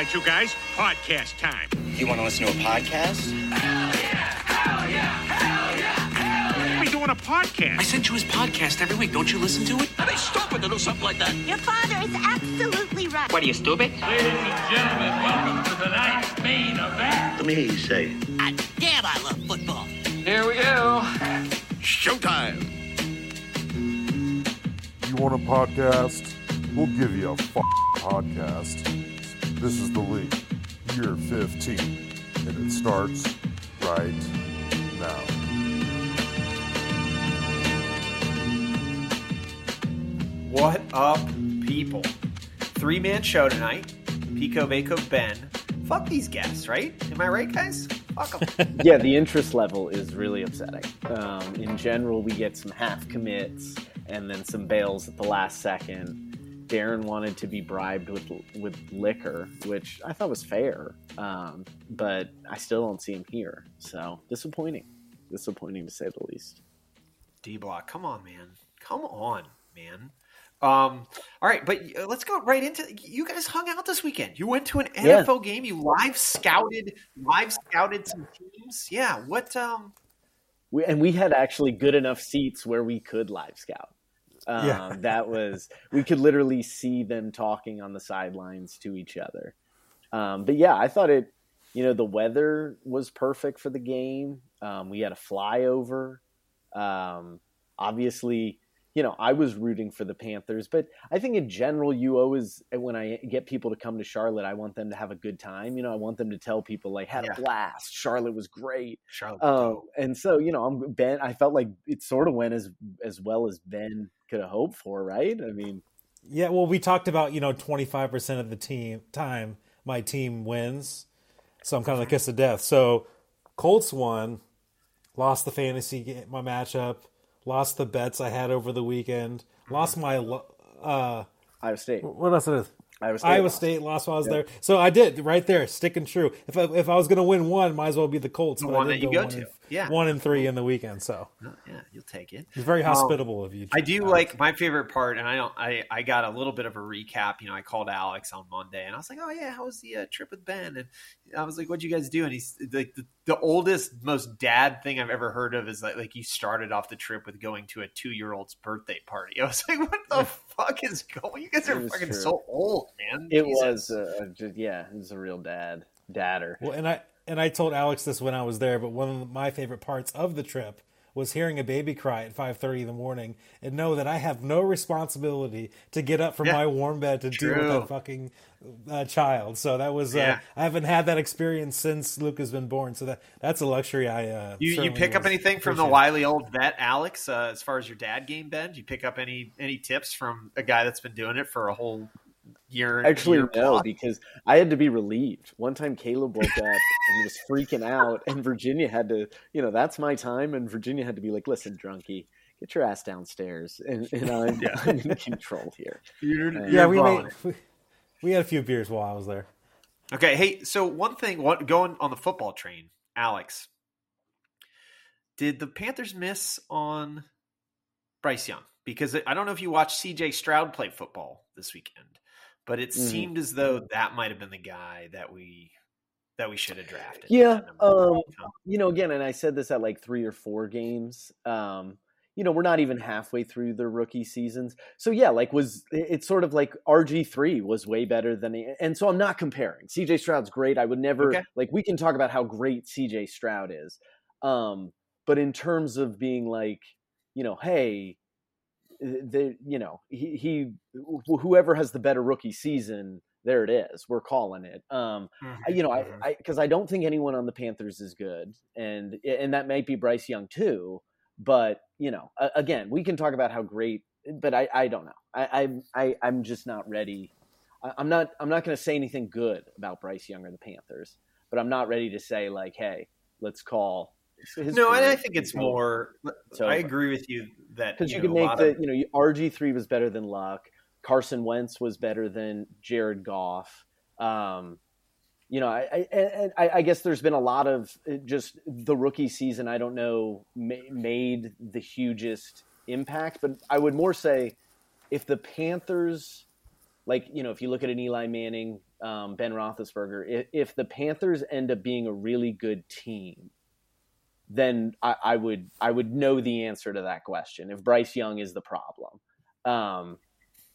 right, you guys, podcast time. You want to listen to a podcast? Hell yeah! Hell yeah! Hell yeah! We're doing a podcast. I sent you his podcast every week. Don't you listen to it? Are they stupid to do something like that? Your father is absolutely right. What are you, stupid? Ladies and gentlemen, welcome to the tonight's main event. Let me hear you say it. God damn, I love football. Here we go. Showtime. You want a podcast? We'll give you a f- podcast. This is the league, year 15, and it starts right now. What up, people? Three man show tonight. Pico, Vaco, Ben. Fuck these guests, right? Am I right, guys? Fuck them. yeah, the interest level is really upsetting. Um, in general, we get some half commits and then some bails at the last second. Darren wanted to be bribed with with liquor, which I thought was fair, um, but I still don't see him here. So disappointing, disappointing to say the least. D Block, come on, man, come on, man. Um, all right, but uh, let's go right into. You guys hung out this weekend. You went to an Yeah. NFL game. You live scouted, live scouted some teams. Yeah, what? Um, We, and we had actually good enough seats where we could live scout. Um, Yeah. that was we could literally see them talking on the sidelines to each other. Um, but yeah, I thought it. You know, the weather was perfect for the game. Um, we had a flyover. Um, obviously, you know, I was rooting for the Panthers, but I think in general, you always when I get people to come to Charlotte, I want them to have a good time. You know, I want them to tell people like had Yeah. a blast. Charlotte was great. Charlotte. Um, and so you know, I'm Ben. I felt like it sort of went as as well as Ben could have hoped for, right? I mean, Yeah, well, we talked about you know twenty five percent of the team time my team wins, so I'm kind of the kiss of death. So Colts won, lost the fantasy game, my matchup, lost the bets I had over the weekend, lost my uh, Iowa State. what else it is. Iowa State. Iowa lost. State lost while I was there, so I did right there, sticking true. If I, if I was going to win one, might as well be the Colts. The but one that you go go to. and- Yeah. one and three in the weekend. So oh, yeah, you'll take it. it's very Um, hospitable of you. I do Alex. like my favorite part, and I don't. I I got a little bit of a recap. You know, I called Alex on Monday, and I was like, "Oh yeah, how was the uh, trip with Ben?" And I was like, "What'd you guys do?" And he's like, the, the oldest, most dad thing I've ever heard of is like, like you started off the trip with going to a two year old's birthday party. I was like, "What the fuck is going? You guys are fucking true. so old, man." It Jesus. was, uh, just, yeah, it was a real dad, dadder. Well, and I and I told Alex this when I was there, but one of my favorite parts of the trip was hearing a baby cry at 5:30 in the morning and know that I have no responsibility to get up from Yeah. my warm bed to deal with that fucking uh, child. So that was Yeah. uh, I haven't had that experience since Luke has been born. So that that's a luxury I uh, You, you pick up anything from the wily old vet, Alex, uh, as far as your dad game, Ben? Did you pick up any any tips from a guy that's been doing it for a whole year? Actually, year no, plus? because I had to be relieved. One time, Caleb woke up and was freaking out, and Virginia had to, you know, that's my time, and Virginia had to be like, "Listen, drunkie, get your ass downstairs," and, and I'm, I'm in control here. You're- you're Yeah, we made, we, we had a few beers while I was there. Okay, hey, so one thing, what going on the football train, Alex? Did the Panthers miss on Bryce Young? Because I don't know if you watched C.J. Stroud play football this weekend, but it Mhm. seemed as though that might have been the guy that we that we should have drafted. Yeah, um, you know, again, and I said this at like three or four games. Um, you know, we're not even halfway through the rookie seasons, so yeah, like was it- it's sort of like RG three was way better than, and so I'm not comparing. CJ Stroud's great. I would never Okay. like we can talk about how great CJ Stroud is, um, but in terms of being like, you know, hey, the you know he, he whoever has the better rookie season there it is. We're calling it. Um I- you know i because I, don't think anyone on the panthers is good and and that might be bryce young too but you know again we can talk about how great but i i don't know. I i, I i'm just not ready. I, i'm not i'm not going to say anything good about bryce young or the panthers but i'm not ready to say like hey let's call his no, and I think it's more. It's I agree with you that because you, know, could a make the of- you know RG three was better than Luck. Carson Wentz was better than Jared Goff. Um, you know, I, I, and I, I guess there's been a lot of uh, just the rookie season. I don't know ma- made the hugest impact, but I would more say if the Panthers, like you know, if you look at an Eli Manning um, Ben Roethlisberger, if, if the Panthers end up being a really good team, then I, I would I would know the answer to that question. If Bryce Young is the problem, um,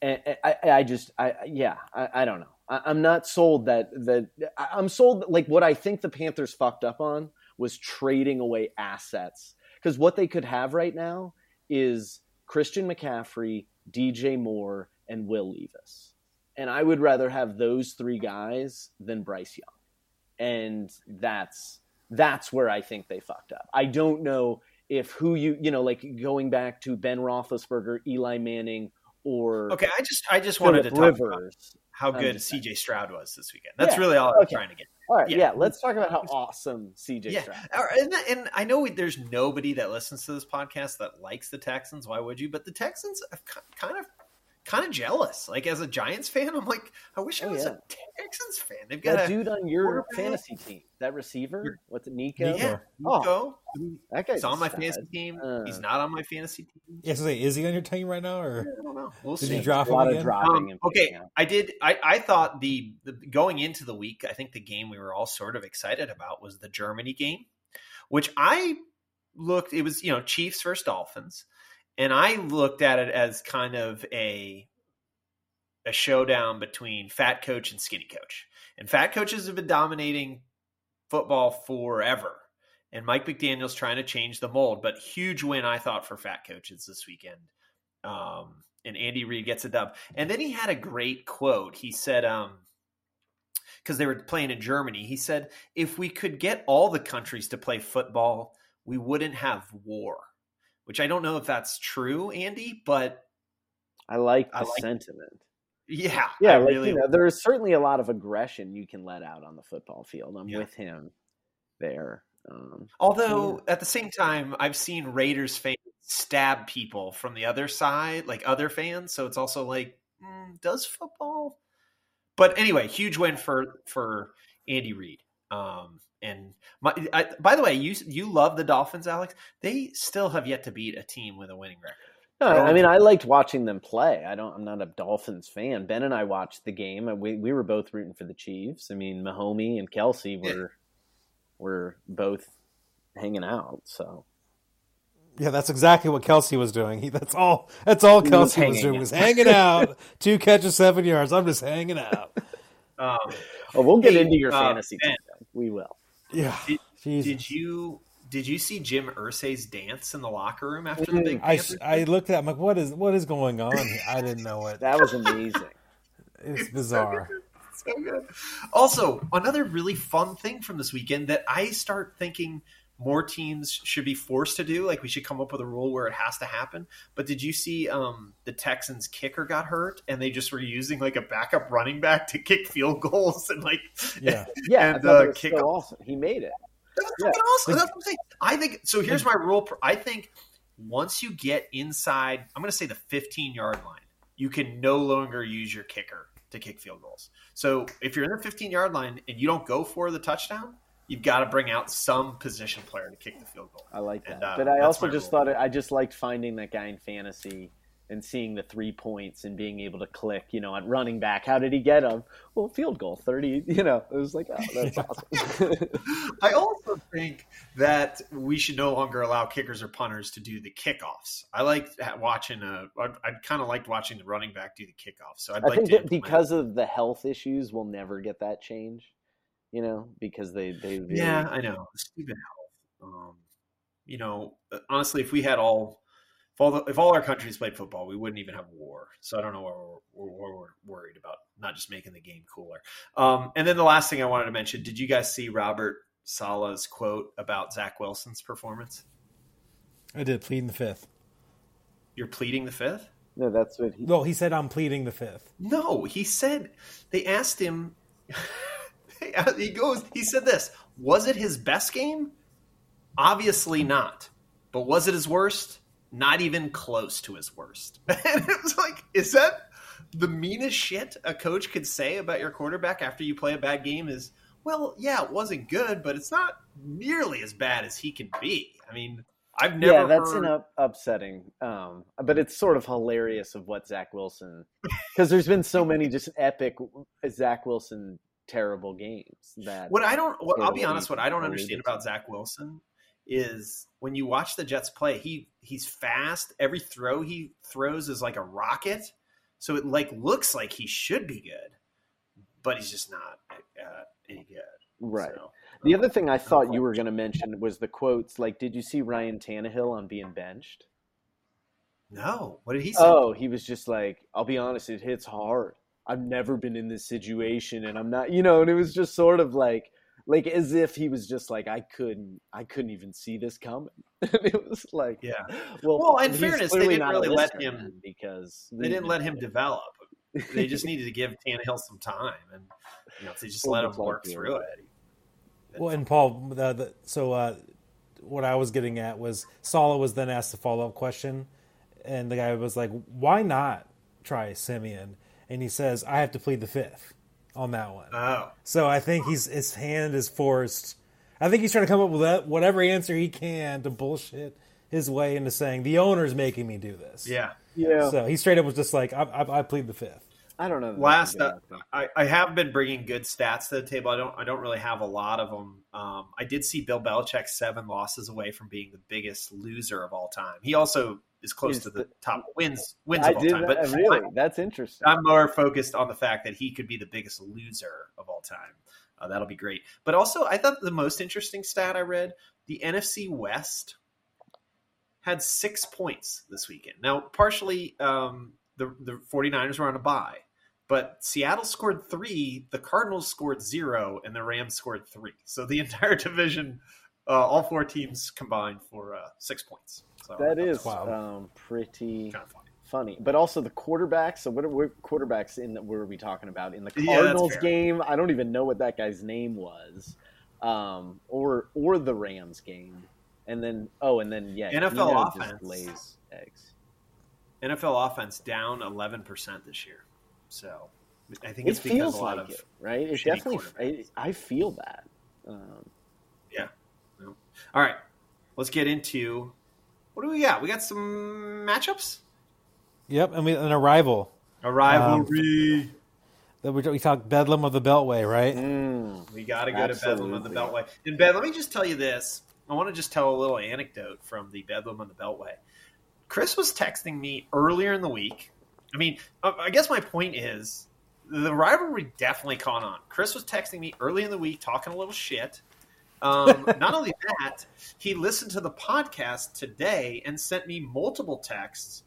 and, and I, I just I yeah I, I don't know. I, am not sold that that I'm sold like what I think the Panthers fucked up on was trading away assets because what they could have right now is Christian McCaffrey, DJ Moore, and Will Levis. And I would rather have those three guys than Bryce Young. And that's that's where I think they fucked up. I don't know if who you you know like going back to Ben Roethlisberger, Eli Manning, or okay. I just I just wanted to talk about how good CJ Stroud was this weekend. That's yeah, really all I'm trying to get. All right, yeah. yeah. Let's talk about how awesome CJ yeah. Stroud. And, and I know there's nobody that listens to this podcast that likes the Texans. Why would you? But the Texans have kind of kind of jealous. Like as a Giants fan, I'm like, I wish I oh, was yeah. a Texans fan. They've got that dude on your fantasy team, that receiver. What's it, Nico? Yeah, Nico. Oh, that guy's on my fantasy team. Uh, He's not on my fantasy team. Yeah, so is he on your team right now, or I don't know. We'll did see. you drop him again? Um, okay, I did. I, I thought the, the going into the week, I think the game we were all sort of excited about was the Germany game, which I looked. It was you know Chiefs versus Dolphins and I looked at it as kind of a a showdown between fat coach and skinny coach. And fat coaches have been dominating football forever. And Mike McDaniel's trying to change the mold, but huge win I thought for fat coaches this weekend. Um, and Andy Reid gets a dub. And then he had a great quote. He said, um, because they were playing in Germany, he said, if we could get all the countries to play football, we wouldn't have war which I don't know if that's true, Andy, but I like the I like, sentiment. Yeah, yeah. I like, really, you know, there is certainly a lot of aggression you can let out on the football field. I'm yeah. with him there. Um, Although yeah. at the same time, I've seen Raiders fans stab people from the other side, like other fans. So it's also like, mm, does football? But anyway, huge win for for Andy Reid. Um, and my, I, by the way, you you love the Dolphins, Alex. They still have yet to beat a team with a winning record. No, I mean I liked watching them play. I don't. I'm not a Dolphins fan. Ben and I watched the game. We we were both rooting for the Chiefs. I mean, Mahomie and Kelce were yeah. were both hanging out. So yeah, that's exactly what Kelce was doing. He, that's all. That's all he Kelce was, was doing out. was hanging out. Two catches, seven yards. I'm just hanging out. Um, well, we'll get hey, into your uh, fantasy. Ben, we will. Yeah. Did, did, you did you see Jim Irsay's dance in the locker room after the mm, big? I, I looked at him like, what is what is going on? I didn't know it. that was amazing. it's bizarre. So good. Also, another really fun thing from this weekend that I start thinking more teams should be forced to do. Like we should come up with a rule where it has to happen. But did you see um, the Texans kicker got hurt and they just were using like a backup running back to kick field goals and like yeah yeah and, uh, kick so awesome. He made it. That's yeah. awesome. That's what I'm saying. I think so. Here's my rule. I think once you get inside, I'm going to say the 15 yard line, you can no longer use your kicker to kick field goals. So if you're in the 15 yard line and you don't go for the touchdown, you've got to bring out some position player to kick the field goal. I like that. And, uh, but I also just role. thought it, I just liked finding that guy in fantasy and seeing the three points and being able to click, you know, at running back. How did he get them? Well, field goal, 30, you know, it was like, oh, that's awesome. I also think that we should no longer allow kickers or punters to do the kickoffs. I like watching a, I kind of liked watching the running back do the kickoffs. So I'd I like think that because of the health issues, we'll never get that change you know, because they they really... yeah, I know stupid health. Um, you know, uh, honestly, if we had all if all the, if all our countries played football, we wouldn't even have war. So I don't know why we're, we're, we're worried about not just making the game cooler. Um, and then the last thing I wanted to mention: Did you guys see Robert Saleh's quote about Zach Wilson's performance? I did pleading the fifth. You're pleading the fifth. No, that's what he. Well, he said I'm pleading the fifth. No, he said they asked him. he goes, he said this Was it his best game? Obviously not. But was it his worst? Not even close to his worst. And it was like, is that the meanest shit a coach could say about your quarterback after you play a bad game? Is, well, yeah, it wasn't good, but it's not nearly as bad as he can be. I mean, I've never. yeah, that's heard... an up, upsetting, um, but it's sort of hilarious of what Zach Wilson, because there's been so many just epic Zach Wilson terrible games that. What I don't, what, I'll be honest. What I don't understand about Zach Wilson is when you watch the Jets play, he he's fast. Every throw he throws is like a rocket, so it like looks like he should be good, but he's just not uh, any good. Right. So, The other thing I thought you were going to mention was the quotes. Like, did you see Ryan Tannehill on being benched? no, what did he say? Oh, he was just like, I'll be honest, it hits hard. I've never been in this situation, and I'm not, you know. And it was just sort of like, like as if he was just like, I couldn't, I couldn't even see this coming. and it was like, Yeah. Well, Well, in fairness, they didn't really let him- because they didn't let him develop. They just needed to give Tannehill some time, and you know, if they just Pull let him work through through it. it. Well, and Paul, the, the, so uh, what I was getting at was Saleh was then asked a follow up question, and the guy was like, "Why not try Siemian?" And he says, "I have to plead the fifth on that one." Oh, So I think he's his hand is forced. I think he's trying to come up with that, whatever answer he can to bullshit his way into saying the owner's making me do this. yeah. Yeah, So he straight up was just like, "I, I, I plead the fifth. I don't know. Last, uh. I, I have been bringing good stats to the table. I don't, I don't really have a lot of them. Um, I did see Bill Belichick seven losses away from being the biggest loser of all time. He also is close Is to the, the- top wins wins I of all time. But really. That's interesting. I'm more focused on the fact that he could be the biggest loser of all time. Uh, that'll be great. But also, I thought the most interesting stat I read the NFC West had six points this weekend. Now, partially, um, the, the 49ers were on a bye, but Seattle scored three, the Cardinals scored zero, and the Rams scored three. So the entire division, uh, all four teams combined for uh, six points. So that is um, pretty kind of funny. funny. But also the quarterbacks. So what are what quarterbacks in what are we talking about in the Cardinals fair. game? I don't even know what that guy's name was, um, or or the Rams game. And then oh, and then yeah, NFL Eno offense. lays eggs. NFL offense down 11% this year. So I think It it's because feels a lot like of it, right? It definitely. I. I feel that. Um, Yeah. No. All right. Let's get into what do we got? We got some matchups. Yep, and we an arrival. A rivalry. That we, we talked Bedlam of the Beltway, right? mm, we got to go to Bedlam of the Beltway. And Ben, let me just tell you this. I want to just tell a little anecdote from the Bedlam on the Beltway. Chris was texting me earlier in the week. I mean, I I guess my point is the rivalry definitely caught on. Chris was texting me early in the week, talking a little shit. Um, not only that, he listened to the podcast today and sent me multiple texts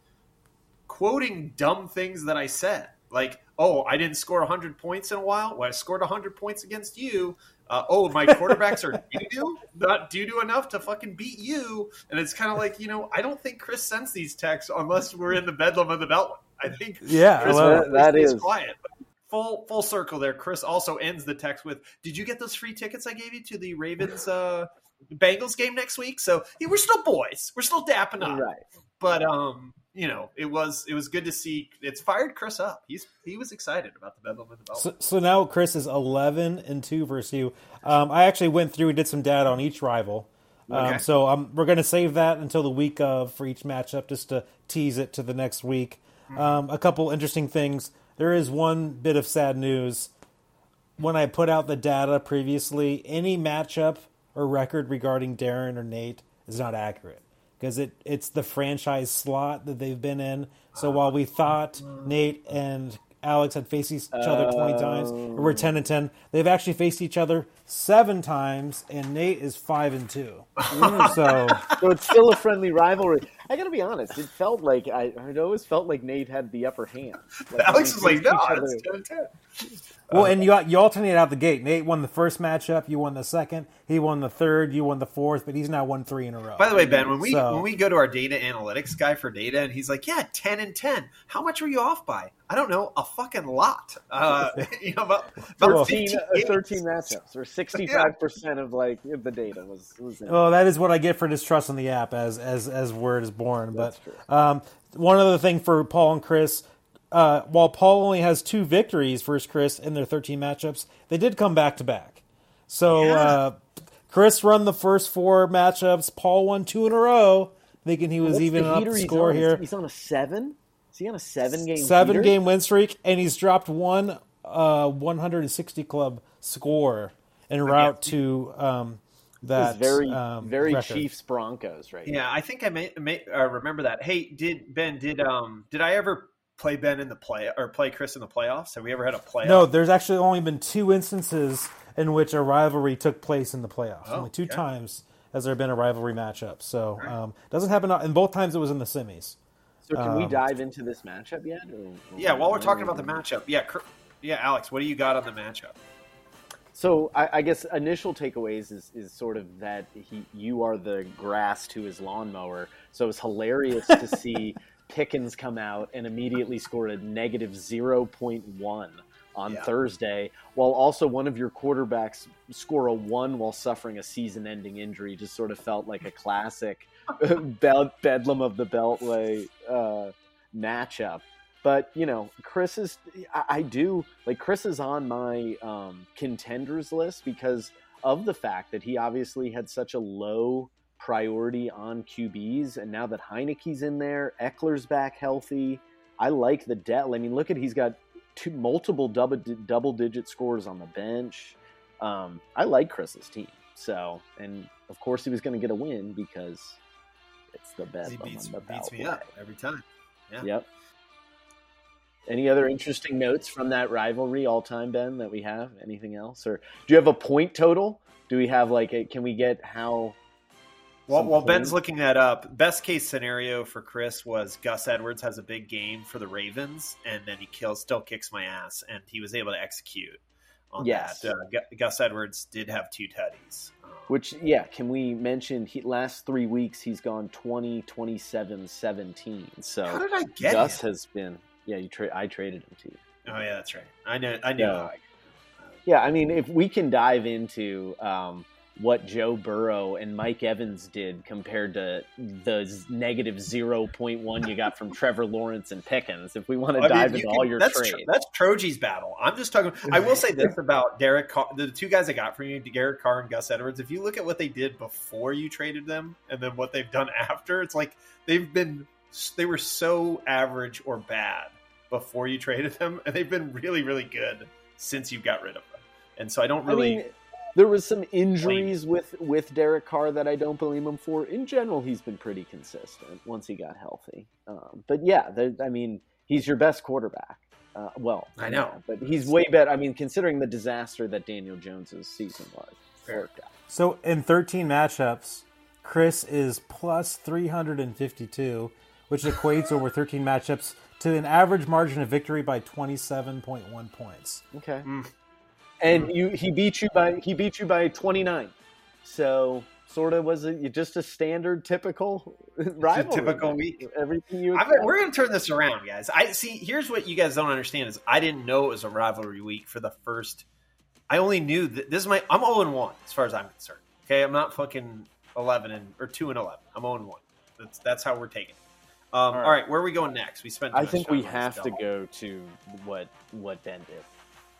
quoting dumb things that I said. Like, oh, I didn't score 100 points in a while. Well, I scored 100 points against you. Uh, oh, my quarterbacks are doo-doo, not doo-doo enough to fucking beat you. And it's kind of like, you know, I don't think Chris sends these texts unless we're in the bedlam of the belt. I think Yeah, Chris well, mostly that stays quiet. But full full circle there. Chris also ends the text with, "Did you get those free tickets I gave you to the Ravens uh, Bengals game next week?" So yeah, we're still boys. We're still dapping up right. but um you know it was it was good to see it's fired chris up he's he was excited about the bedlam and the belt So, so now Chris is eleven and two versus you. Um, I actually went through and did some data on each rival. Um, Okay. So um, we're going to save that until the week of for each matchup, just to tease it to the next week. Um, a couple interesting things. There is one bit of sad news. When I put out the data previously, any matchup or record regarding Darren or Nate is not accurate because it, it's the franchise slot that they've been in. So while we thought Nate and Alex had faced each other 20 times, or we're 10 and 10, they've actually faced each other seven times, and Nate is 5 and 2. so So it's still a friendly rivalry. I got to be honest. It felt like I. It always felt like Nate had the upper hand. Like, alex is like no it's other- 10 10 Well, and you you alternate out the gate. Nate won the first matchup. You won the second. He won the third. You won the fourth. But he's now won three in a row. by the way ben when we So- when we go to our data analytics guy for data and he's like yeah 10 and 10 how much were you off by i don't know a fucking lot uh you know about, about 13, uh, 13 matchups, or 65% of like of the data was, was in. Oh, that is what I get for distrusting the app as as as word is born. That's but true. um, one other thing for Paul and Chris, uh, while Paul only has two victories versus Chris in their 13 matchups, they did come back to back. So Yeah. uh, Chris run the first four matchups. Paul won two in a row, thinking he was What's even the up heater the he's score on? here. He's on a seven. Is he on a seven game? Seven heater? game win streak, and he's dropped one uh, 160 club score en route to um, This that is very um, very record. Chiefs Broncos right Yeah, I think I may, may uh, remember that. Hey, did Ben did um did I ever play Ben in the play or play Chris in the playoffs? Have we ever had a playoff? No, there's actually only been two instances in which a rivalry took place in the playoffs. Oh, only two okay. times has there been a rivalry matchup. So um, doesn't happen, and both times it was in the semis. So can we Um, dive into this matchup yet? or- or- Yeah, while we're talking about the matchup, yeah, Cr- yeah, Alex, what do you got on the matchup? So I, I guess initial takeaways is, is sort of that he you are the grass to his lawnmower. So it's hilarious to see Pickens come out and immediately score a negative zero point one on Yeah. Thursday, while also one of your quarterbacks score a one while suffering a season-ending injury. Just sort of felt like a classic bed- bedlam of the Beltway uh, matchup. But you know, Chris is. I, I do like Chris is on my um, contenders list because of the fact that he obviously had such a low priority on QBs, and now that Heinicke's in there, Ekeler's back healthy. I like the depth. I mean, look at he's got two multiple double double digit scores on the bench. Um, I like Chris's team. So, and of course, he was going to get a win because it's the best. He beats, the beats me up every time. Yeah. Yep. Any other interesting notes from that rivalry all time, Ben, that we have? Anything else? Or do you have a point total? Do we have like a, can we get how Well, while Ben's looking that up, best case scenario for Chris was Gus Edwards has a big game for the Ravens, and then he kills, still kicks my ass, and he was able to execute on Yes. that. Uh, Gu- Gus Edwards did have two tutties. Um, which yeah, can we mention he last 3 weeks he's gone 20 27 17. So How did I get Gus him? has been Yeah, you tra- I traded him to you. Oh yeah, that's right. I know. I knew. Yeah. I- Yeah, I mean, if we can dive into um, what Joe Burrow and Mike Evans did compared to the negative 0.1 you got from Trevor Lawrence and Pickens, if we want to I dive you into can- all your that's, trades. That's Troji's battle. I'm just talking. I will say this about Derek Carr. The two guys I got from you, Derek Carr and Gus Edwards. If you look at what they did before you traded them, and then what they've done after, it's like they've been. They were so average or bad before you traded them, and they've been really, really good since you got rid of them. And so I don't really. I mean, there was some injuries with with Derek Carr that I don't blame him for. In general, he's been pretty consistent once he got healthy. Um, but yeah, there, I mean, he's your best quarterback. Uh, well, I know. yeah, but he's way better. I mean, considering the disaster that Daniel Jones's season was, Fair. worked out. So in 13 matchups, Chris is plus 352, which equates over 13 matchups to an average margin of victory by 27.1 points. Okay. Mm. And you he beat you by he beat you by 29. So sort of was it just a standard typical rivalry. typical week. Everything you I'm, we're going to turn this around, guys. I see. Here's what you guys don't understand: is I didn't know it was a rivalry week for the first. I only knew that this is my. I'm 0 and 1 as far as I'm concerned. Okay, I'm not fucking 11 and or 2 and 11. I'm 0 and 1. That's that's how we're taking it. Um, all, right. where are we going next? We spent. I think we have to go to what what Ben did.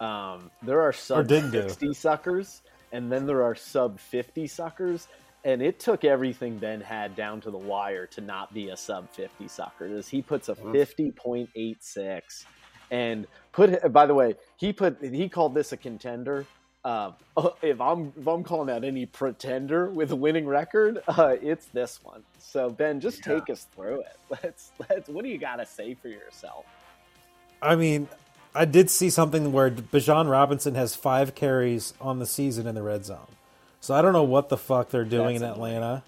Um, there are sub didn't 60 suckers, and then there are sub 50 suckers. And it took everything Ben had down to the wire to not be a sub 50 sucker. As he puts a 50.86 and put by the way, he put he called this a contender. Uh, if I'm if I'm calling out any pretender with a winning record, uh, it's this one. So Ben, just Yeah. take us through it. Let's let's. What do you got to say for yourself? I mean, I did see something where Bijan Robinson has five carries on the season in the red zone. So I don't know what the fuck they're doing That's in Atlanta,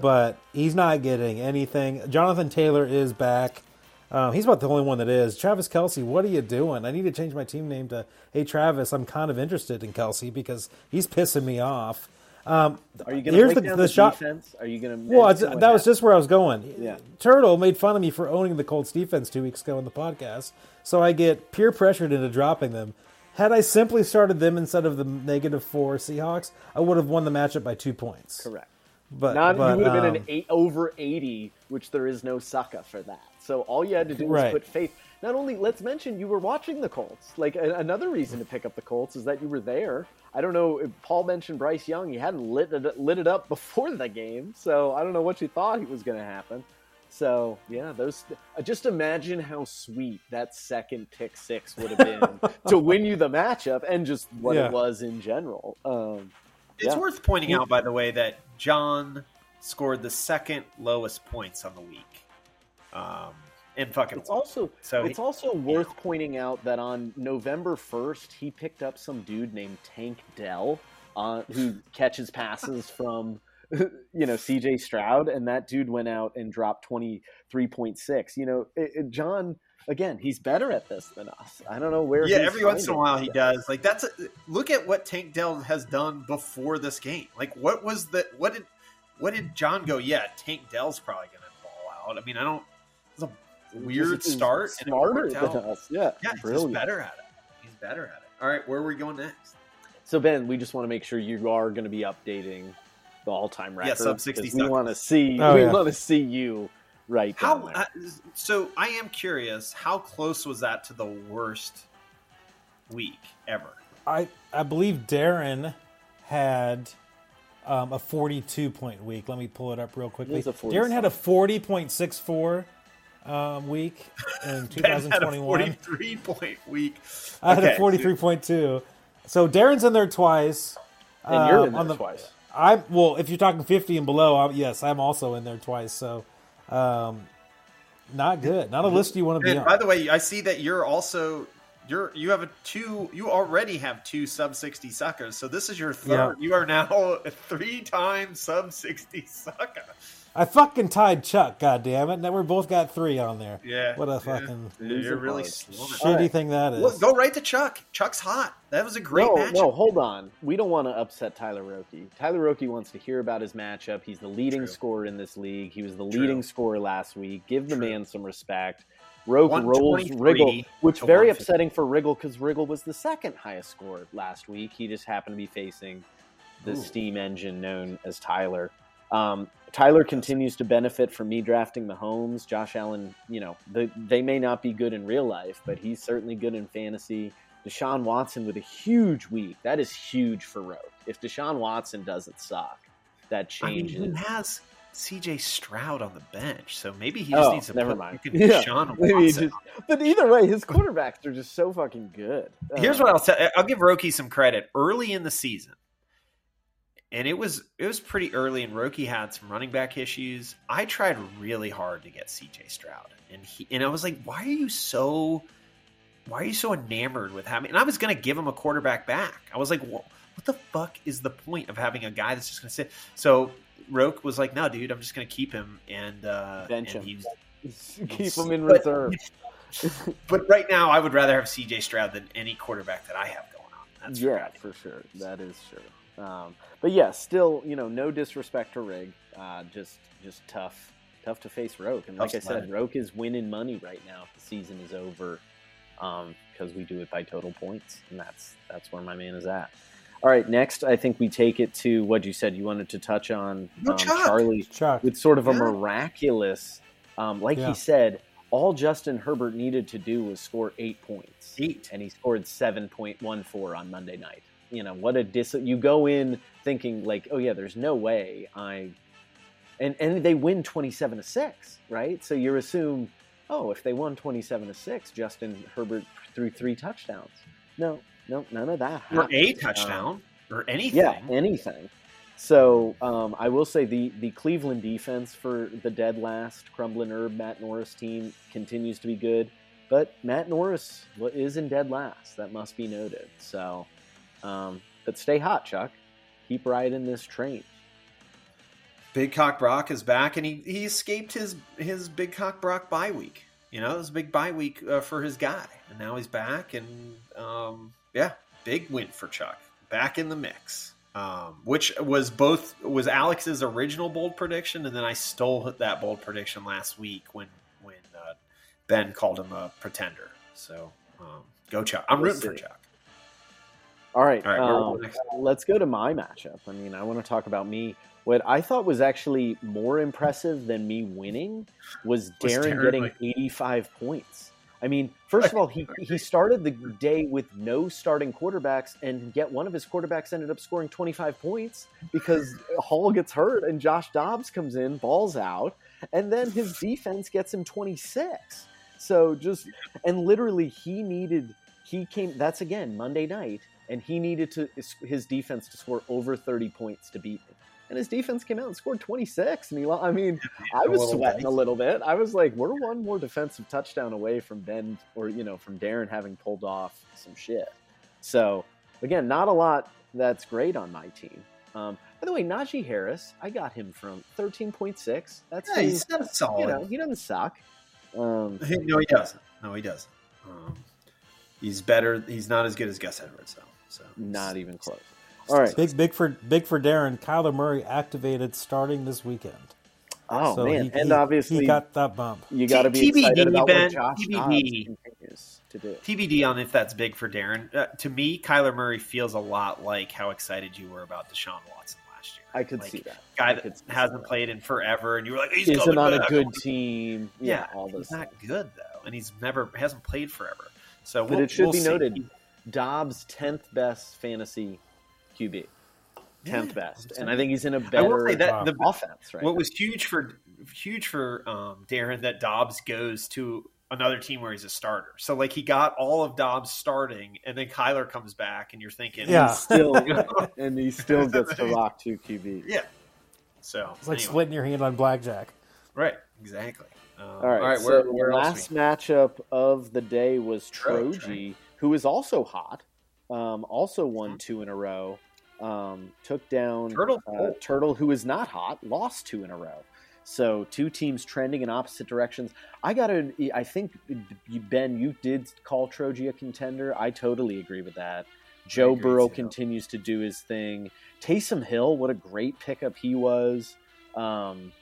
but he's not getting anything. Jonathan Taylor is back. Um, he's about the only one that is. Travis Kelce, what are you doing? I need to change my team name to Hey Travis. I'm kind of interested in Kelsey because he's pissing me off. Um, Are you going to here's break the- down the the, shot- defense? Are you going to? well, that was just where I was going. Yeah. Turtle made fun of me for owning the Colts defense two weeks ago in the podcast, so I get peer pressured into dropping them. Had I simply started them instead of the negative four Seahawks, I would have won the matchup by two points. correct. But, Not but, you would have been um, an eight over eighty, which there is no sucker for that. So all you had to do was Right. put faith. Not only, let's mention you were watching the Colts. Like a, another reason to pick up the Colts is that you were there. I don't know. If Paul mentioned Bryce Young. He hadn't lit it, lit it up before the game, so I don't know what you thought he was going to happen. So yeah, those. Just imagine how sweet that second pick six would have been to win you the matchup, and just what Yeah. it was in general. Um, It's yeah. worth pointing out, by the way, that John scored the second lowest points on the week. Um, in fucking It's also So it's he- also worth pointing out that on November first, he picked up some dude named Tank Dell, uh, who catches passes from you know CJ Stroud, and that dude went out and dropped twenty three point six. You know, it, it- John again, he's better at this than us. I don't know where. yeah, every once in a while he does. Like that's a, look at what Tank Dell has done before this game. Like what was the what did what did John go? Yeah, Tank Dell's probably going to fall out. I mean, I don't. It's a weird start. and it smarter worked than us. Yeah, Yeah, he's brilliant. just better at it. He's better at it. All right, where are we going next? So Ben, we just want to make sure you are going to be updating the all-time record. Yeah, sub 60 because We want to see. Oh, we yeah. want to see you right How? down there. Uh, so I am curious. How close was that to the worst week ever? I I believe Darren had um, a 42 point week. Let me pull it up real quickly. Darren had a 40.64 um, week in Ben had a 2021. forty-three point week. I had Okay, a 43.2. So Darren's in there twice. and you're um, in on there the, twice. I'm well. If you're talking 50 and below, I'm, yes, I'm also in there twice. So, um, not good. Not a list you want to be And on. by the way, I see that you're also you're you have a two. You already have two sub sixty suckers. So this is your third. You are now a three time sub sixty sucker. I fucking tied Chuck. God damn it! Now we both got three on there. Yeah, What a yeah. fucking You're really hard. slowing it. shitty right. thing that is. Look, go right to Chuck. Chuck's hot. That was a great no, match. no, hold on. We don't want to upset Tyler Roki. Tyler Roki wants to hear about his matchup. He's the leading True. scorer in this league. He was the True. leading scorer last week. Give the True. man some respect. Roke rolls 123 Wriggle, which very upsetting for Wriggle because Wriggle was the second highest scorer last week. He just happened to be facing the Ooh. steam engine known as Tyler. Um, Tyler continues to benefit from me drafting Mahomes. Josh Allen, you know, the, they may not be good in real life, but he's certainly good in fantasy. Deshaun Watson with a huge week. That is huge for Roke. If Deshaun Watson doesn't suck, that I mean, changes. he has C.J. Stroud on the bench, so maybe he just Oh, needs to never mind. Yeah. Deshaun Watson just- but either way, his quarterbacks are just so fucking good. Here's Uh, what I'll say. I'll give Roki some credit. Early in the season, and it was it was pretty early, and Roki had some running back issues. I tried really hard to get C.J. Stroud, and he and I was like, "Why are you so? Why are you so enamored with having?" And I was going to give him a quarterback back. I was like, "What? What the fuck is the point of having a guy that's just going to sit?" So Roke was like, "No, dude, I'm just going to keep him." And uh, Bench and him. keep him in reserve. but right now, I would rather have C.J. Stroud than any quarterback that I have going on. That's yeah, for sure. That is true. Um, but yeah, still, you know, no disrespect to Rig. Uh, just, just tough, tough to face Roke. And like Tough I said, sledding. Roke is winning money right now. If the season is over, because we do it by total points, and that's that's where my man is at. All right, next, I think we take it to what you said. You wanted to touch on No, um, Chuck. Charlie Chuck. with sort of a Yeah. miraculous, um, like Yeah. he said, all Justin Herbert needed to do was score eight points Eight. and he scored 7.14 on Monday night. You know, what a dis you go in thinking like, "Oh yeah, there's no way I and and they win 27 to 6, right? So you assume, "Oh, if they won 27 to 6, Justin Herbert threw three touchdowns." No, no, none of that. or a touchdown or anything. Yeah, anything. So um, I will say the the Cleveland defense for the dead last crumbling herb Matt Norris team continues to be good, but Matt Norris is in dead last. That must be noted. So, um, but stay hot, Chuck. Keep riding this train. Big Cock Brock is back, and he, he escaped his his Big Cock Brock bye week. You know, it was a big bye week uh, for his guy, and now he's back, and um, yeah, big win for Chuck, back in the mix. Um, which was both was Alex's original bold prediction, and then I stole that bold prediction last week when when uh, Ben called him a pretender. So um, go Chuck! I'm We'll rooting for. Chuck. All right, All right, um, we go next? let's go to my matchup. I mean, I want to talk about me. What I thought was actually more impressive than me winning was Was Darren Darren, getting 85 points. I mean, first of all, he, he started the day with no starting quarterbacks, and yet one of his quarterbacks ended up scoring 25 points because Hall gets hurt and Josh Dobbs comes in, balls out, and then his defense gets him 26. So just, and literally, he needed, he came, that's again Monday night, and he needed to his defense to score over 30 points to beat me. And his defense came out and scored 26. And he, I mean, I was sweating a little bit. I was like, we're one more defensive touchdown away from Ben or, you know, from Darren having pulled off some shit. So, again, not a lot that's great on my team. Um, by the way, Najee Harris, I got him from 13.6. That's Yeah, he's not solid. you know, he doesn't suck. Um, no, he doesn't. No, he doesn't. Um, he's better. He's not as good as Gus Edwards, though. So not even close. All right. Big, big for big for Darren. Kyler Murray activated starting this weekend. Oh So man, he- and he- obviously he got that bump. You got to be TBD, excited about Ben, what Josh TBD. Dobbs continues to do. TBD on if that's big for Darren. Uh, to me, Kyler Murray feels a lot like how excited you were about Deshaun Watson last year. I could Like, see that. Guy that hasn't that. played in forever, and you were like, he's Isn't coming on a good team. Yeah, Yeah, all those. he's not things. good though, and he's never hasn't played forever. So, But we'll, it should we'll be see. noted, Dobbs tenth best fantasy QB, tenth best, and I think he's in a I will better say that the offense right What now. was huge for huge for um, Darren that Dobbs goes to another team where he's a starter. So like he got all of Dobbs starting, and then Kyler comes back, and you're thinking, Yeah. He's still, and he still gets to rock two QB. yeah. So It's like anyway. splitting your hand on blackjack. right? Exactly. Um, All right, so where, where last matchup of the day was Troge, Troji, who is also hot, um, also Mm-hmm. won two in a row. Um, took down Turtle? uh, Turtle, who is not hot, lost two in a row. So two teams trending in opposite directions. I got to. I think Ben, you did call Troji a contender. I totally agree with that. Joe Burrow too. continues to do his thing. Taysom Hill, what a great pickup he was. Um,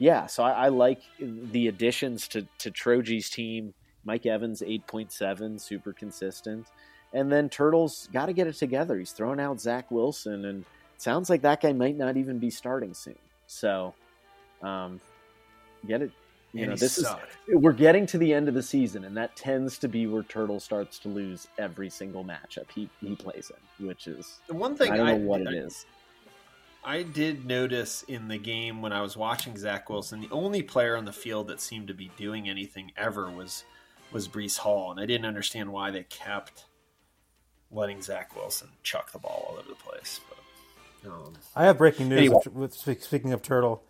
yeah, so I, I like the additions to to Troji's team. Mike Evans, eight point seven, super consistent, and then Turtles got to get it together. He's throwing out Zach Wilson, and sounds like that guy might not even be starting soon. So, um, get it. You And know, this sucked. is we're getting to the end of the season, and that tends to be where Turtle starts to lose every single matchup he he plays in, which is The one thing I don't know I- what it I- is. I did notice in the game when I was watching Zach Wilson, the only player on the field that seemed to be doing anything ever was was Breece Hall, and I didn't understand why they kept letting Zach Wilson chuck the ball all over the place. But um, I have breaking news Anyway. with, with speaking of Turtle.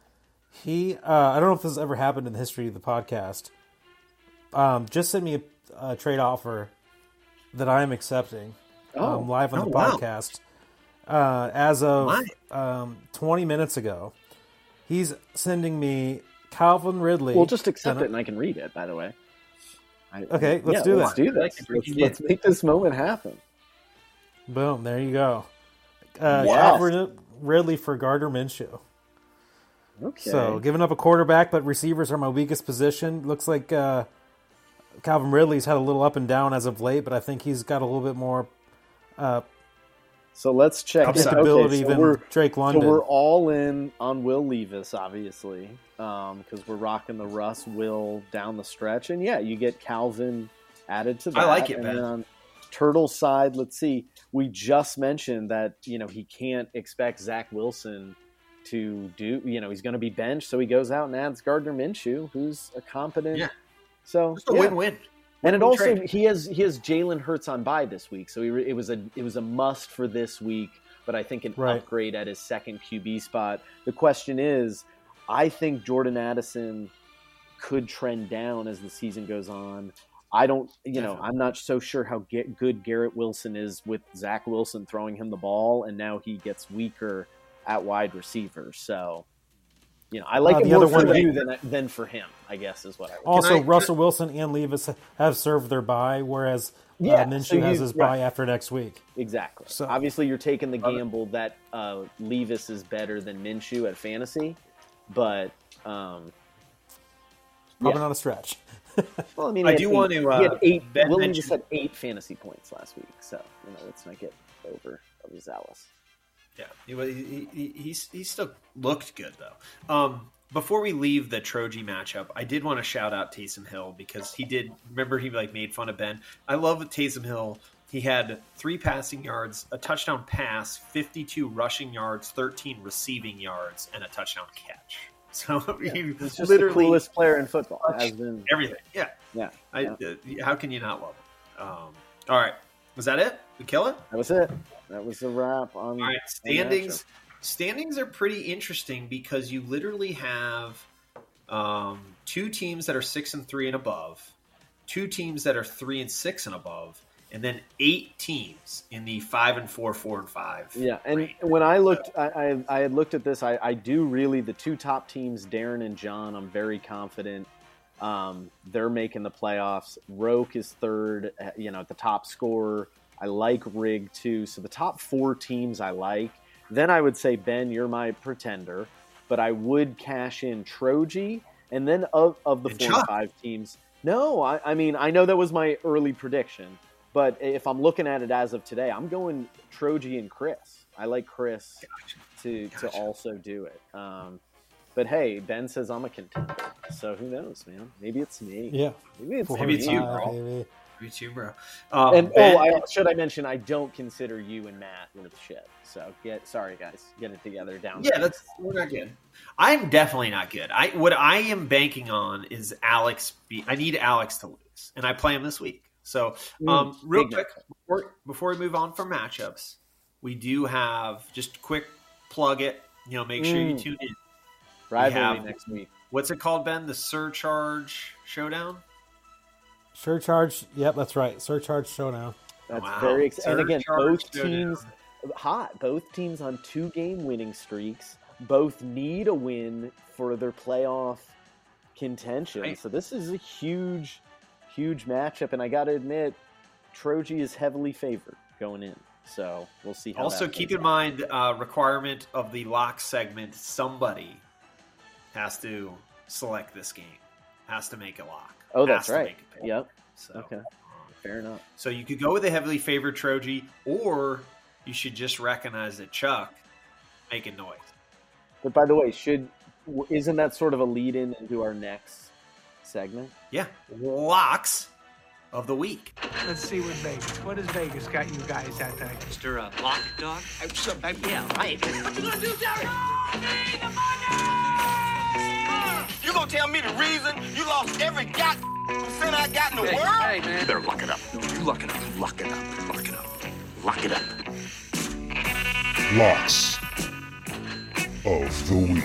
He, uh, I don't know if this has ever happened in the history of the podcast. Um, just sent me a, a trade offer that I am accepting Oh. um, live on Oh, the wow. podcast uh, as of um, 20 minutes ago. He's sending me Calvin Ridley. We'll just accept Then- it, and I can read it. By the way. I, Okay, let's yeah, do let's that. do like this. Let's, breaking let's make this moment happen. Boom! There you go. Uh, Wow. Calvin Ridley for Gardner Minshew. Okay. So giving up a quarterback, but receivers are my weakest position. Looks like uh, Calvin Ridley's had a little up and down as of late, but I think he's got a little bit more uh, So let's check Upside. Okay, stability so than we're, so we're all in on Will Levis, obviously, um, because we're rocking the Russ Will down the stretch, and yeah, you get Calvin added to that. I like it, and Ben. then on Turtle side, let's see. We just mentioned that you know he can't expect Zach Wilson to do. You know he's going to be benched, so he goes out and adds Gardner Minshew, who's a competent. Yeah. So just a yeah. win-win. And it also trade. he has he has Jalen Hurts on bye this week, so re- it was a it was a must for this week. But I think an Right. upgrade at his second QB spot. The question is, I think Jordan Addison could trend down as the season goes on. I don't, you know, Definitely. I'm not so sure how get, good Garrett Wilson is with Zach Wilson throwing him the ball, and now he gets weaker at wide receiver. So, you know, I like Uh, it the more other for one- you than than for him. I guess is what I. Would also, I- Russell Wilson and Levis have served their bye, whereas Yeah, uh, Minshew so has his right. bye after next week. Exactly. So- Obviously, you're taking the gamble that uh, Levis is better than Minshew at fantasy, but um, Probably Yeah. not a stretch. well, I mean, I do eight- want to, he had uh, eight. Ben Will mentioned- Levis had eight fantasy points last week, so you know, let's not get over overzealous. Yeah, he, he, he, he, he still looked good though. Um, before we leave the Troji matchup, I did want to shout out Taysom Hill because he did. Remember, he like made fun of Ben. I love Taysom Hill. He had three passing yards, a touchdown pass, fifty-two rushing yards, thirteen receiving yards, and a touchdown catch. So he He's just the coolest player in football. Has been everything. Yeah, yeah. I, yeah. uh, how can you not love it? Um, all right, was that it? We kill it. That was it. That was the wrap on. All right, standings. Standings are pretty interesting because you literally have um, two teams that are six and three and above, two teams that are three and six and above, and then eight teams in the five and four, four and five. Yeah, and range. when I looked, I, I, I had looked at this. I, I do really the two top teams, Darren and John. I'm very confident. Um, they're making the playoffs. Roke is third, uh, you know, at the top scorer. I like Rig too. So the top four teams I like. Then I would say Ben, you're my pretender, but I would cash in Troji, and then of of the And four Chuck. and five teams. No, I, I mean I know that was my early prediction, but if I'm looking at it as of today, I'm going Troji and Chris. I like Chris to to Gotcha. also do it. Um, but hey, Ben says I'm a contender, so who knows, man? Maybe it's me. Yeah. maybe it's Maybe it's you, me. bro. baby. Too, bro. Um, And Ben- oh, I, should I mention I don't consider you and Matt worth shit. So get sorry guys, get it together down. Yeah, that's we're not good. I'm definitely not good. I what I am banking on is Alex. Be, I need Alex to lose, and I play him this week. So, um, Mm, real quick before, before we move on from matchups, we do have just quick plug it. You know, make sure you Mm. tune in. rivalry have- next week. What's it called, Ben? The Surcharge Showdown. Surcharge. Yep, that's right. Surcharge showdown. That's Wow. very exciting. and again Surcharge both showdown. teams hot. Both teams on two game winning streaks. Both need a win for their playoff contention. Right. So this is a huge, huge matchup. And I got to admit, Troji is heavily favored going in. So we'll see. How Also, keep in out. mind uh, requirement of the lock segment. Somebody has to select this game. Has to make a lock. Oh, that's right. make a pick. Yep. So, Okay. Fair enough. so you could go with a heavily favored Troji, or you should just recognize that Chuck making noise. But by the way, should isn't that sort of a lead in into our next segment? Yeah, locks of the week. Let's see what Vegas. What has Vegas got you guys at tonight? Mr. Uh, Lock Dog? i'm sorry Yeah, right. What You gonna tell me the reason you lost every god percent I got in the Hey, world? hey, man. You better lock it up. You lock it up. Lock it up. Lock it up. Lock it up. Locks of the week.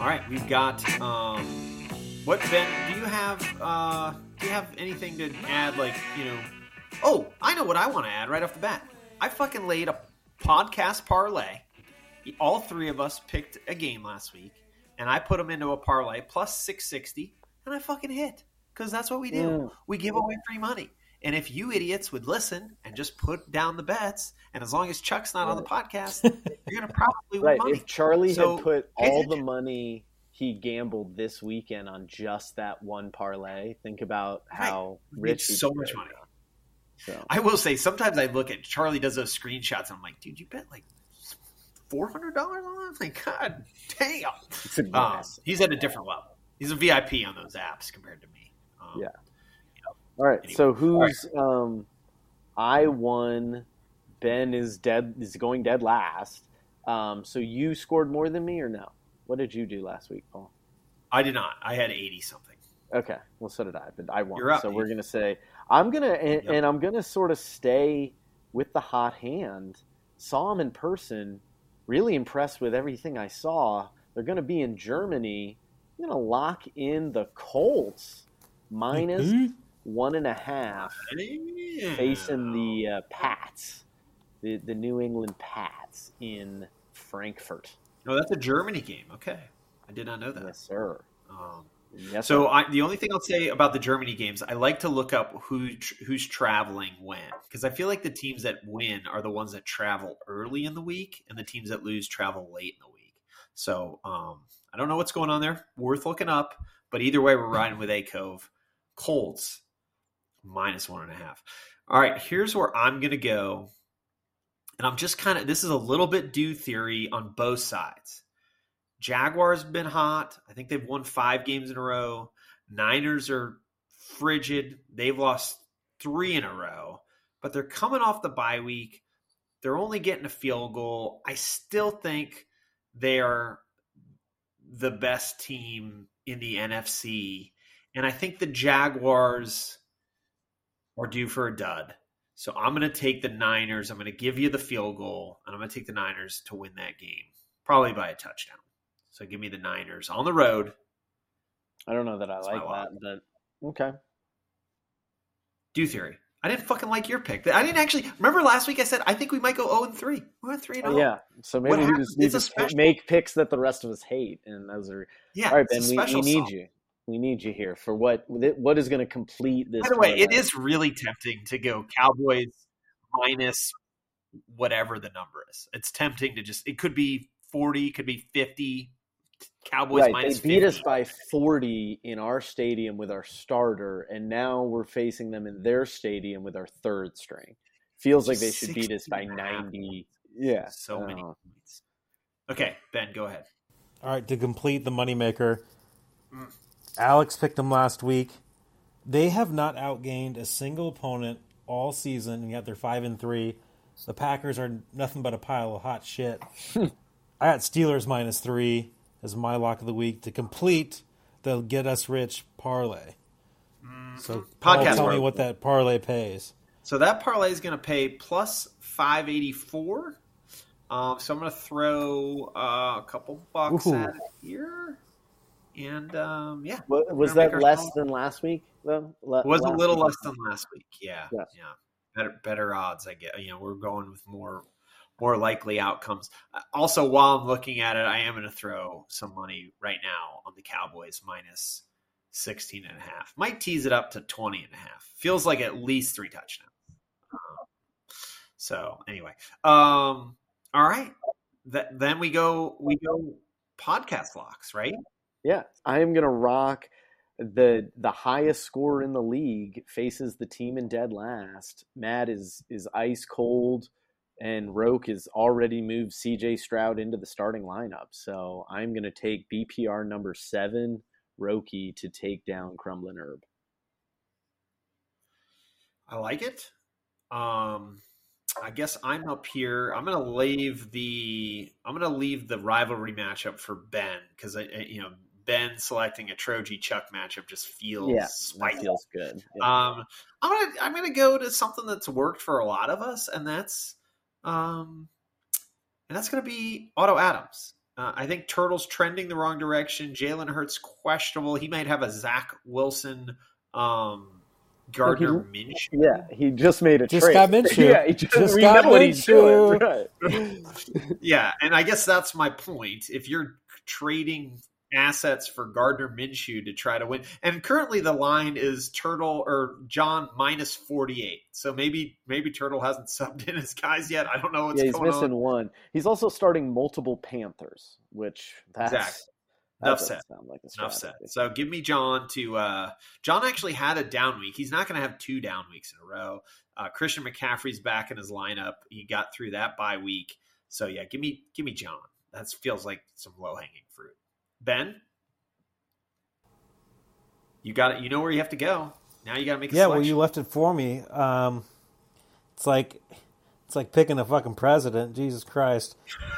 All right, we've got um, what Ben? Do you have uh, do you have anything to add? Like you know, oh, I know what I want to add right off the bat. I fucking laid a podcast parlay. All three of us picked a game last week, and I put them into a parlay plus six sixty, and I fucking hit because that's what we do. Yeah. We give away free money. And if you idiots would listen and just put down the bets, and as long as Chuck's not on the podcast, you're gonna probably win Right. money. If Charlie So, had put all the money he gambled this weekend on just that one parlay, think about how Right. rich so much money. So I will say sometimes I look at Charlie does those screenshots and I'm like, dude, you bet like four hundred dollars on that? Like, God damn. it's Um, he's at a different level. He's a VIP on those apps compared to me. Um, Yeah. All right. anyway. So who's um I won Ben is dead is going dead last. Um so you scored more than me or no? What did you do last week, Paul? I did not. I had eighty something. Okay, well, so did I, but I won. You're up, so we're gonna say I'm gonna and, Yep. and I'm gonna sort of stay with the hot hand. Saw him in person, really impressed with everything I saw. They're gonna be in Germany. I'm gonna lock in the Colts minus Mhm. one and a half, facing the uh, Pats, the the New England Pats in Frankfurt. No, that's a Germany game. Okay, I did not know that. Yes, sir. Um, Yes. So. I, the only thing I'll say about the Germany games, I like to look up who tr- who's traveling when, because I feel like the teams that win are the ones that travel early in the week, and the teams that lose travel late in the week. So um, I don't know what's going on there. Worth looking up, but either way, we're riding with A Cove. Colts minus one and a half. All right, here's where I'm going to go. And I'm just kind of, this is a little bit due theory on both sides. Jaguars have been hot. I think they've won five games in a row. Niners are frigid. They've lost three in a row, but they're coming off the bye week. They're only getting a field goal. I still think they are the best team in the NFC. And I think the Jaguars are due for a dud. So I'm going to take the Niners. I'm going to give you the field goal, and I'm going to take the Niners to win that game, probably by a touchdown. So give me the Niners on the road. I don't know that I like that, but okay. Due theory. I didn't fucking like your pick. I didn't actually remember last week. I said I think we might go zero and three. We went three and oh. Yeah, so maybe What we just need to make picks that the rest of us hate, and those are Yeah, All right, Ben, we, we need song. you. We need you here for what what is going to complete this. By the way, it is really tempting to go Cowboys minus whatever the number is. It's tempting to just. It could be forty, could be fifty. Cowboys right. minus They beat 50. us by forty in our stadium with our starter, and now we're facing them in their stadium with our third string. Feels like they should beat us by 60 and a half ninety. Yeah, so many uh, points. Okay, Ben, go ahead. All right, to complete the moneymaker, Mm. Alex picked them last week. They have not outgained a single opponent all season, and yet they're five and three. The Packers are nothing but a pile of hot shit. I got Steelers minus three as my lock of the week to complete the get us rich parlay. So, Paul, Podcast tell me what that parlay pays. So that parlay is going to pay plus five eighty four. Um, so I'm going to throw uh, a couple bucks Ooh. at it here, and um, yeah, wa- we're was that less small- than last week though? Le- It was a little week? less than last week. Yeah, Yeah. yeah, better better odds. I get. You know, we're going with more more likely outcomes. Uh, Also, while I'm looking at it, I am going to throw some money right now on the Cowboys minus 16 and a half. Might tease it up to 20 and a half. Feels like at least three touchdowns. Um, so anyway, um, all right. Th- then we go we go podcast locks, right? Yeah, I am gonna rock the the highest scorer in the league faces the team in dead last. Matt is is ice cold, and Roke has already moved C.J. Stroud into the starting lineup. So I'm gonna take BPR number seven, Roki, to take down Crumbling Herb. I like it. Um, I guess I'm up here. I'm gonna leave the I'm gonna leave the rivalry matchup for Ben because I, I- you know Ben selecting a Troji Chuck matchup just feels Yeah, spicy. feels good. Yeah. Um, I'm gonna I'm gonna go to something that's worked for a lot of us, and that's um, and that's gonna be Otto Adams. Uh, I think Turtle's trending the wrong direction. Jalen Hurts questionable. He might have a Zach Wilson, um, Gardner Minshew. yeah, he just made a Just trade. got Minshew. yeah, he just, Just got know what he's doing. Minshew. Right. yeah, and I guess that's my point. If you're trading assets for Gardner Minshew to try to win, and currently the line is Turtle or John minus forty eight. So maybe maybe Turtle hasn't subbed in his guys yet. I don't know what's going on. yeah, he's missing on. one. He's also starting multiple Panthers, which that's Exactly. that Enough said. like Enough said. So give me John to. Uh, John actually had a down week. He's not going to have two down weeks in a row. Uh, Christian McCaffrey's back in his lineup. He got through that bye week. So yeah, give me give me John. That feels like some low hanging fruit. Ben, you got it. You know where you have to go. Now you got to make a Yeah, selection. well, you left it for me. Um, it's like it's like picking a fucking president. Jesus Christ!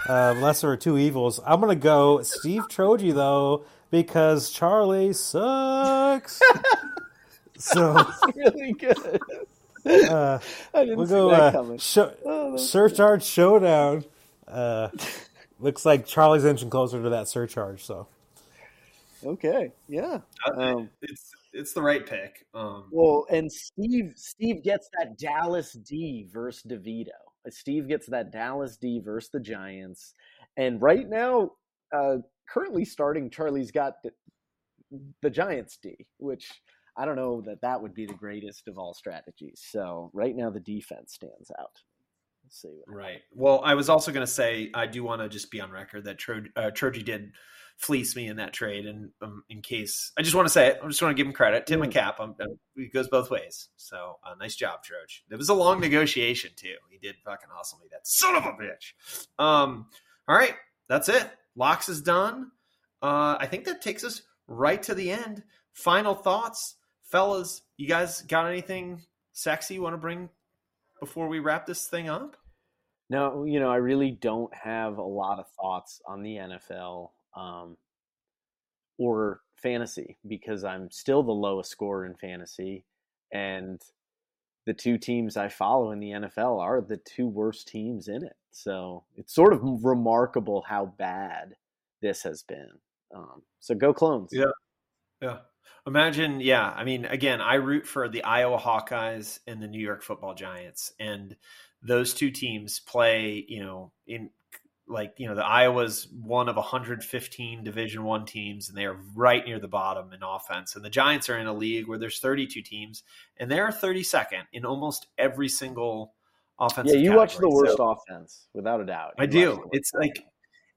Uh, unless there are two evils, I'm gonna go Steve Troji though because Charlie sucks. so really good. uh, I didn't we'll see go that uh, coming. sho- Oh, that's surcharge showdown. Uh, looks like Charlie's inching closer to that surcharge. So Okay, yeah. Um, it's it's the right pick. Um, well, and Steve Steve gets that Dallas D versus DeVito. Uh, Steve gets that Dallas D versus the Giants, and right now, uh, currently starting, Charlie's got the, the Giants D, which I don't know that that would be the greatest of all strategies. So right now, the defense stands out. Let's see. What Right. Well, I was also going to say I do want to just be on record that Tro- uh, Troji did fleece me in that trade, and um, in case I just want to say it, I just want to give him credit, tip my Mm. cap. Um, uh, it goes both ways. So uh, nice job, Troj. It was a long negotiation too. He did fucking hustle me. That son of a bitch. Um. All right, that's it. Locks is done. Uh, I think that takes us right to the end. Final thoughts, fellas. You guys got anything sexy you want to bring before we wrap this thing up? No, you know, I really don't have a lot of thoughts on the NFL um, or fantasy because I'm still the lowest scorer in fantasy, and the two teams I follow in the NFL are the two worst teams in it. So it's sort of remarkable how bad this has been. Um, so go clones. Yeah. Yeah. Imagine, yeah. I mean, again, I root for the Iowa Hawkeyes and the New York Football Giants, and those two teams play. You know, in like you know, the Iowa's one of 115 Division One teams, and they are right near the bottom in offense. And the Giants are in a league where there's 32 teams, and they're 32nd in almost every single offense. Yeah, you watch the worst So- offense without a doubt. I You watch do. It's like,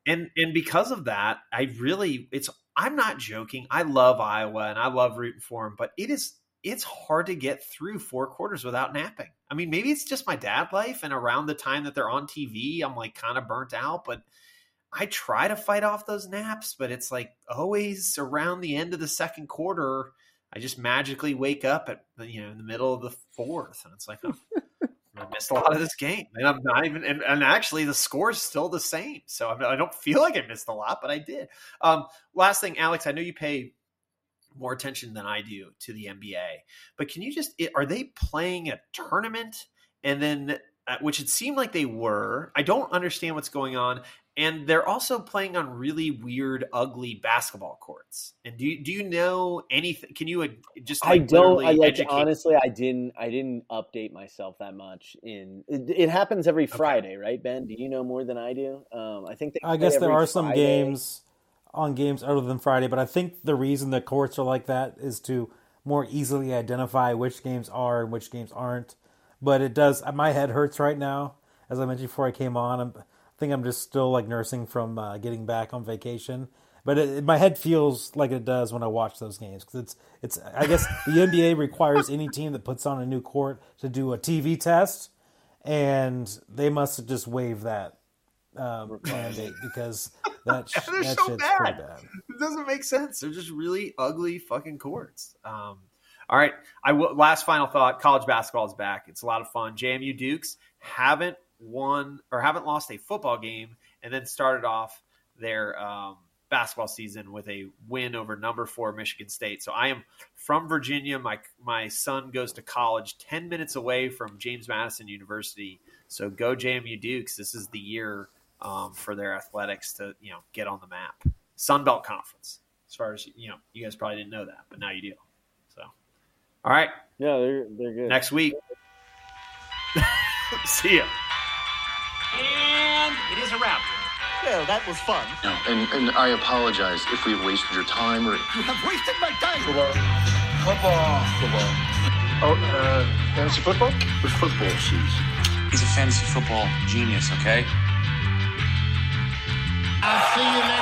and and because of that, I really, it's. I'm not joking. I love Iowa and I love rooting for them, but it is it's hard to get through four quarters without napping. I mean, maybe it's just my dad life, and around the time that they're on TV, I'm like kind of burnt out. But I try to fight off those naps, but it's like always around the end of the second quarter. I just magically wake up at you know in the middle of the fourth, and it's like, oh, I missed a lot of this game, and I'm not even. And, and actually, the score's still the same, so I'm, I don't feel like I missed a lot, but I did. Um, last thing, Alex, I know you pay more attention than I do to the NBA, but can you just are they playing a tournament and then uh, which it seemed like they were. I don't understand what's going on, and they're also playing on really weird, ugly basketball courts. And do you, do you know anything? Can you uh, just I don't. I like educate- honestly. I didn't. I didn't update myself that much. In it, it happens every Friday, right, Ben? Do you know more than I do? Um, I think they. I guess there every are some games on games other than Friday, but I think the reason the courts are like that is to more easily identify which games are and which games aren't. But it does. My head hurts right now, as I mentioned before I came on. I'm, I think I'm just still like nursing from uh, getting back on vacation. But it, my head feels like it does when I watch those games because it's it's. I guess the NBA requires any team that puts on a new court to do a TV test, and they must have just waive that um, mandate because that, sh- They're that so shit's bad. pretty bad. It doesn't make sense. They're just really ugly fucking courts. Um, all right. I will, last final thought. College basketball is back. It's a lot of fun. JMU Dukes haven't won or haven't lost a football game, and then started off their um, basketball season with a win over number four Michigan State. So I am from Virginia. My my son goes to college ten minutes away from James Madison University. So go JMU Dukes. This is the year um, for their athletics to you know get on the map. Sun Belt Conference. As far as you know, you guys probably didn't know that, but now you do. So, all right, Yeah, they're they're good. next week. See ya. And it is a wrap. Well, that was fun. No, And, and I apologize if we've wasted your time or. You have wasted my time. Football. Football. Football. Oh, uh, fantasy football? With football shoes. He's a fantasy football genius, okay? I'll see you next